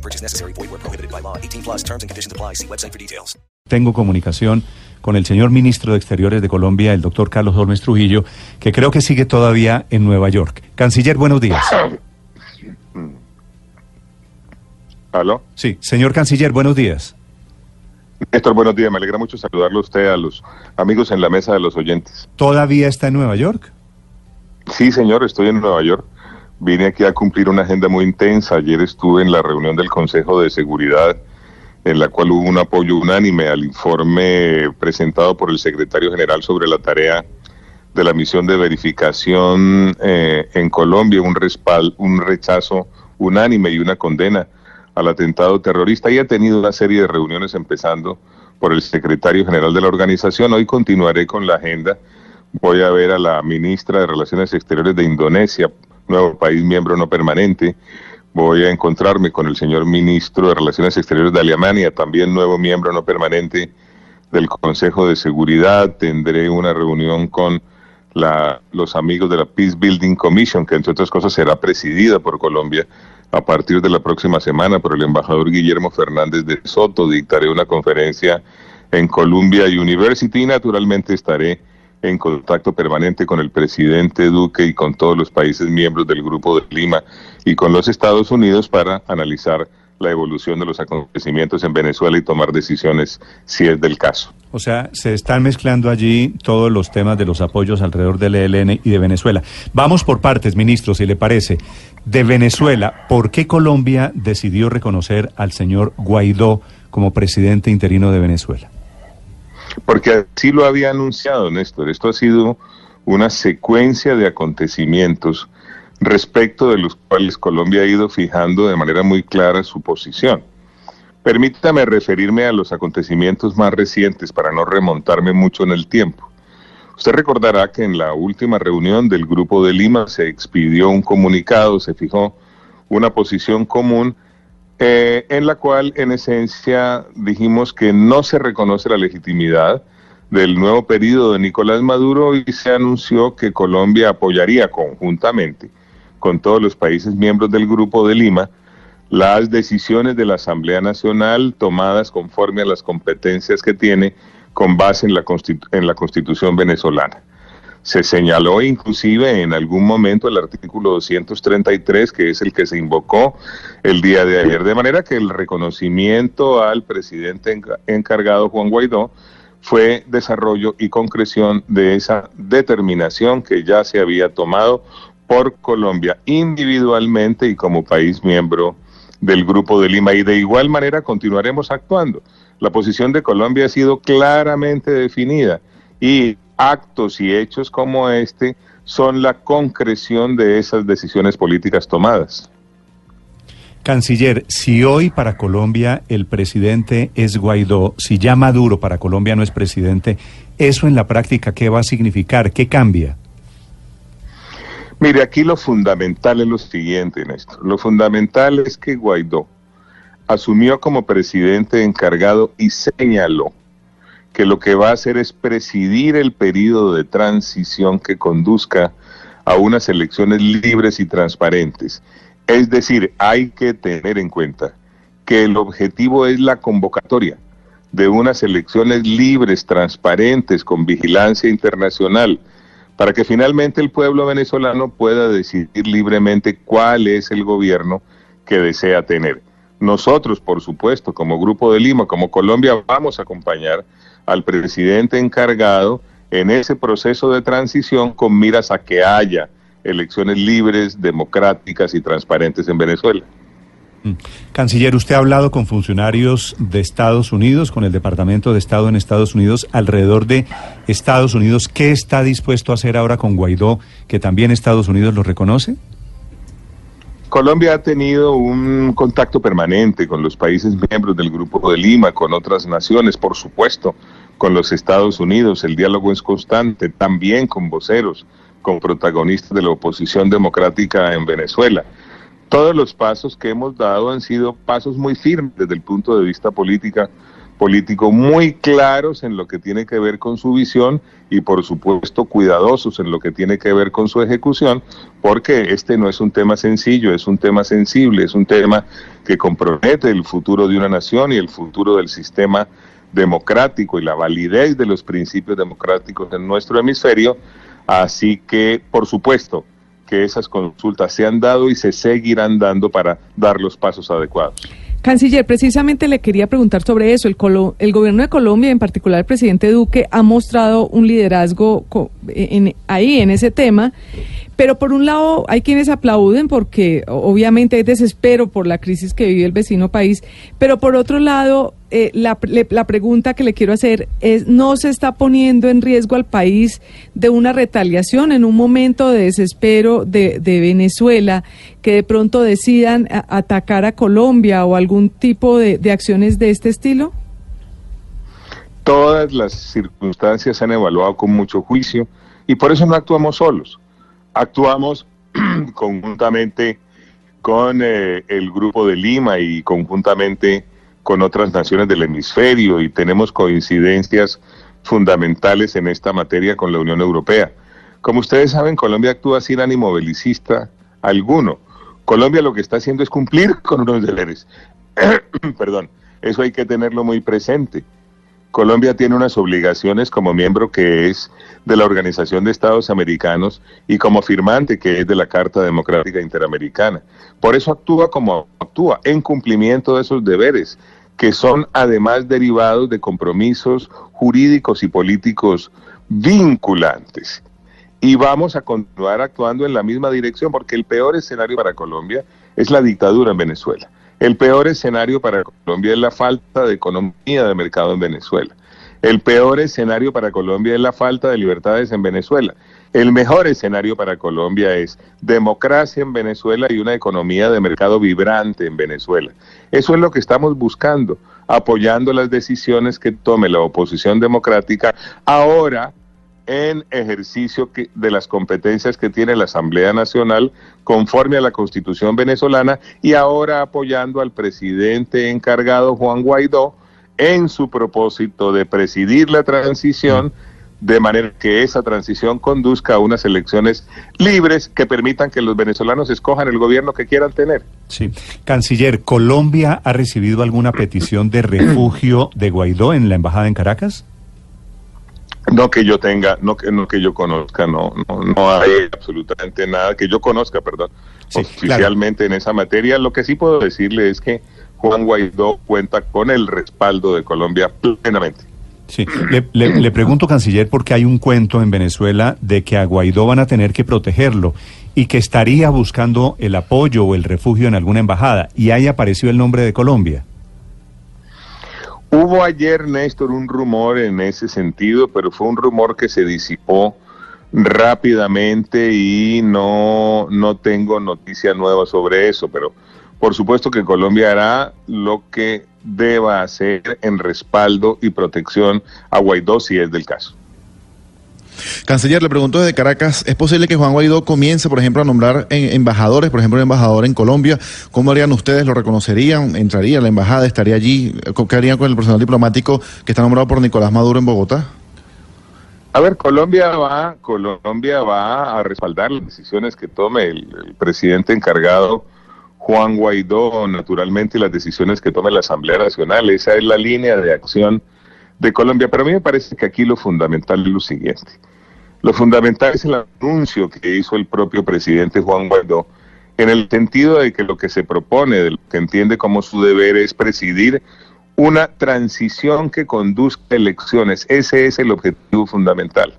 No purchase necessary. Void where prohibited by law. 18 plus terms and conditions apply. See website for details. Tengo comunicación con el señor ministro de Exteriores de Colombia, el doctor Carlos Holmes Trujillo, que creo que sigue todavía en Nueva York. Canciller, buenos días. ¿Aló? Sí, señor canciller, buenos días. Néstor, buenos días. Me alegra mucho saludarlo a usted, a los amigos en la mesa de los oyentes. ¿Todavía está en Nueva York? Sí, señor, estoy en Nueva York. Vine aquí a cumplir una agenda muy intensa. Ayer estuve en la reunión del Consejo de Seguridad, en la cual hubo un apoyo unánime al informe presentado por el secretario general sobre la tarea de la misión de verificación eh, en Colombia, un, respal, un rechazo unánime y una condena al atentado terrorista y ha tenido una serie de reuniones empezando por el secretario general de la organización. Hoy continuaré con la agenda. Voy a ver a la ministra de Relaciones Exteriores de Indonesia, nuevo país miembro no permanente. Voy a encontrarme con el señor ministro de Relaciones Exteriores de Alemania, también nuevo miembro no permanente del Consejo de Seguridad. Tendré una reunión con la, los amigos de la Peace Building Commission, que entre otras cosas será presidida por Colombia a partir de la próxima semana por el embajador Guillermo Fernández de Soto. Dictaré una conferencia en Columbia University y naturalmente estaré en contacto permanente con el presidente Duque y con todos los países miembros del Grupo de Lima y con los Estados Unidos para analizar la evolución de los acontecimientos en Venezuela y tomar decisiones si es del caso. O sea, se están mezclando allí todos los temas de los apoyos alrededor del ELN y de Venezuela. Vamos por partes, ministro, si le parece. De Venezuela, ¿por qué Colombia decidió reconocer al señor Guaidó como presidente interino de Venezuela? Porque así lo había anunciado Néstor. Esto ha sido una secuencia de acontecimientos respecto de los cuales Colombia ha ido fijando de manera muy clara su posición. Permítame referirme a los acontecimientos más recientes para no remontarme mucho en el tiempo. Usted recordará que en la última reunión del Grupo de Lima se expidió un comunicado, se fijó una posición común eh, en la cual en esencia dijimos que no se reconoce la legitimidad del nuevo periodo de Nicolás Maduro y se anunció que Colombia apoyaría conjuntamente con todos los países miembros del Grupo de Lima las decisiones de la Asamblea Nacional tomadas conforme a las competencias que tiene con base en la, en la Constitución venezolana. Se señaló inclusive en algún momento el artículo 233, que es el que se invocó el día de ayer, de manera que el reconocimiento al presidente encargado Juan Guaidó fue desarrollo y concreción de esa determinación que ya se había tomado por Colombia individualmente y como país miembro del Grupo de Lima. Y de igual manera continuaremos actuando. La posición de Colombia ha sido claramente definida y actos y hechos como este son la concreción de esas decisiones políticas tomadas. Canciller, si hoy para Colombia el presidente es Guaidó, si ya Maduro para Colombia no es presidente, ¿eso en la práctica qué va a significar? ¿Qué cambia? Mire, aquí lo fundamental es lo siguiente, Néstor. Lo fundamental es que Guaidó asumió como presidente encargado y señaló que lo que va a hacer es presidir el periodo de transición que conduzca a unas elecciones libres y transparentes. Es decir, hay que tener en cuenta que el objetivo es la convocatoria de unas elecciones libres, transparentes, con vigilancia internacional, para que finalmente el pueblo venezolano pueda decidir libremente cuál es el gobierno que desea tener. Nosotros, por supuesto, como Grupo de Lima, como Colombia, vamos a acompañar al presidente encargado en ese proceso de transición con miras a que haya elecciones libres, democráticas y transparentes en Venezuela. Mm. Canciller, usted ha hablado con funcionarios de Estados Unidos, con el Departamento de Estado en Estados Unidos, alrededor de Estados Unidos. ¿Qué está dispuesto a hacer ahora con Guaidó, que también Estados Unidos lo reconoce? Colombia ha tenido un contacto permanente con los países miembros del Grupo de Lima, con otras naciones, por supuesto, con los Estados Unidos. El diálogo es constante, también con voceros, con protagonistas de la oposición democrática en Venezuela. Todos los pasos que hemos dado han sido pasos muy firmes desde el punto de vista política, político, muy claros en lo que tiene que ver con su visión y por supuesto cuidadosos en lo que tiene que ver con su ejecución, porque este no es un tema sencillo, es un tema sensible, es un tema que compromete el futuro de una nación y el futuro del sistema democrático y la validez de los principios democráticos en nuestro hemisferio. Así que, por supuesto, que esas consultas se han dado y se seguirán dando para dar los pasos adecuados. Canciller, precisamente le quería preguntar sobre eso. El, el gobierno de Colombia, en particular el presidente Duque, ha mostrado un liderazgo en, ahí, en ese tema. Pero por un lado hay quienes aplauden porque obviamente hay desespero por la crisis que vive el vecino país, pero por otro lado eh, la, pregunta que le quiero hacer es, ¿no se está poniendo en riesgo al país de una retaliación en un momento de desespero de, de Venezuela que de pronto decidan atacar a Colombia o algún tipo de, de acciones de este estilo? Todas las circunstancias se han evaluado con mucho juicio y por eso no actuamos solos actuamos conjuntamente con eh, el Grupo de Lima y conjuntamente con otras naciones del hemisferio y tenemos coincidencias fundamentales en esta materia con la Unión Europea. Como ustedes saben, Colombia actúa sin ánimo belicista alguno. Colombia lo que está haciendo es cumplir con unos deberes. Perdón, eso hay que tenerlo muy presente. Colombia tiene unas obligaciones como miembro que es de la Organización de Estados Americanos y como firmante que es de la Carta Democrática Interamericana. Por eso actúa como actúa, en cumplimiento de esos deberes, que son además derivados de compromisos jurídicos y políticos vinculantes. Y vamos a continuar actuando en la misma dirección porque el peor escenario para Colombia es la dictadura en Venezuela. El peor escenario para Colombia es la falta de economía de mercado en Venezuela. El peor escenario para Colombia es la falta de libertades en Venezuela. El mejor escenario para Colombia es democracia en Venezuela y una economía de mercado vibrante en Venezuela. Eso es lo que estamos buscando, apoyando las decisiones que tome la oposición democrática ahora en ejercicio de las competencias que tiene la Asamblea Nacional conforme a la Constitución venezolana y ahora apoyando al presidente encargado Juan Guaidó en su propósito de presidir la transición de manera que esa transición conduzca a unas elecciones libres que permitan que los venezolanos escojan el gobierno que quieran tener. Sí. Canciller, ¿Colombia ha recibido alguna petición de refugio de Guaidó en la embajada en Caracas? No que yo tenga, no que, no que yo conozca, no, no, no hay absolutamente nada que yo conozca, perdón, oficialmente en esa materia. Lo que sí puedo decirle es que Juan Guaidó cuenta con el respaldo de Colombia plenamente. Sí, le, le, pregunto, canciller, porque hay un cuento en Venezuela de que a Guaidó van a tener que protegerlo y que estaría buscando el apoyo o el refugio en alguna embajada, y ahí apareció el nombre de Colombia. Hubo ayer, Néstor, un rumor en ese sentido, pero fue un rumor que se disipó rápidamente y no, no tengo noticia nueva sobre eso, pero por supuesto que Colombia hará lo que deba hacer en respaldo y protección a Guaidó si es del caso. Canciller, le pregunto desde Caracas, ¿es posible que Juan Guaidó comience, por ejemplo, a nombrar embajadores, por ejemplo, un embajador en Colombia? ¿Cómo harían ustedes? ¿Lo reconocerían? ¿Entraría a la embajada? ¿Estaría allí? ¿Qué harían con el personal diplomático que está nombrado por Nicolás Maduro en Bogotá? A ver, Colombia va, Colombia va a respaldar las decisiones que tome el, el presidente encargado Juan Guaidó, naturalmente, las decisiones que tome la Asamblea Nacional. Esa es la línea de acción de Colombia. Pero a mí me parece que aquí lo fundamental es lo siguiente. Lo fundamental es el anuncio que hizo el propio presidente Juan Guaidó, en el sentido de que lo que se propone, de lo que entiende como su deber es presidir una transición que conduzca a elecciones. Ese es el objetivo fundamental.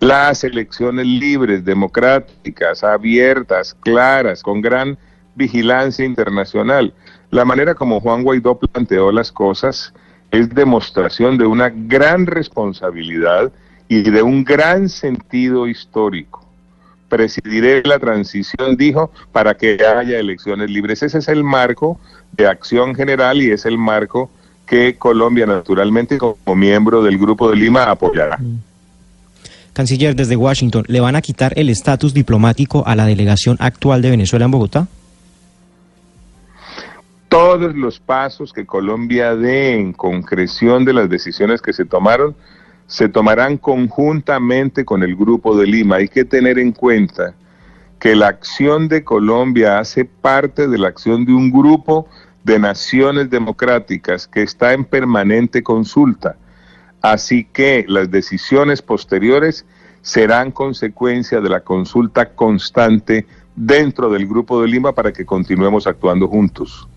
Las elecciones libres, democráticas, abiertas, claras, con gran vigilancia internacional. La manera como Juan Guaidó planteó las cosas es demostración de una gran responsabilidad y de un gran sentido histórico. presidiré la transición, dijo, para que haya elecciones libres. Ese es el marco de acción general y es el marco que Colombia, naturalmente, como miembro del Grupo de Lima, apoyará. Canciller, desde Washington, ¿le van a quitar el estatus diplomático a la delegación actual de Venezuela en Bogotá? Todos los pasos que Colombia dé en concreción de las decisiones que se tomaron se tomarán conjuntamente con el Grupo de Lima. Hay que tener en cuenta que la acción de Colombia hace parte de la acción de un grupo de naciones democráticas que está en permanente consulta. Así que las decisiones posteriores serán consecuencia de la consulta constante dentro del Grupo de Lima para que continuemos actuando juntos.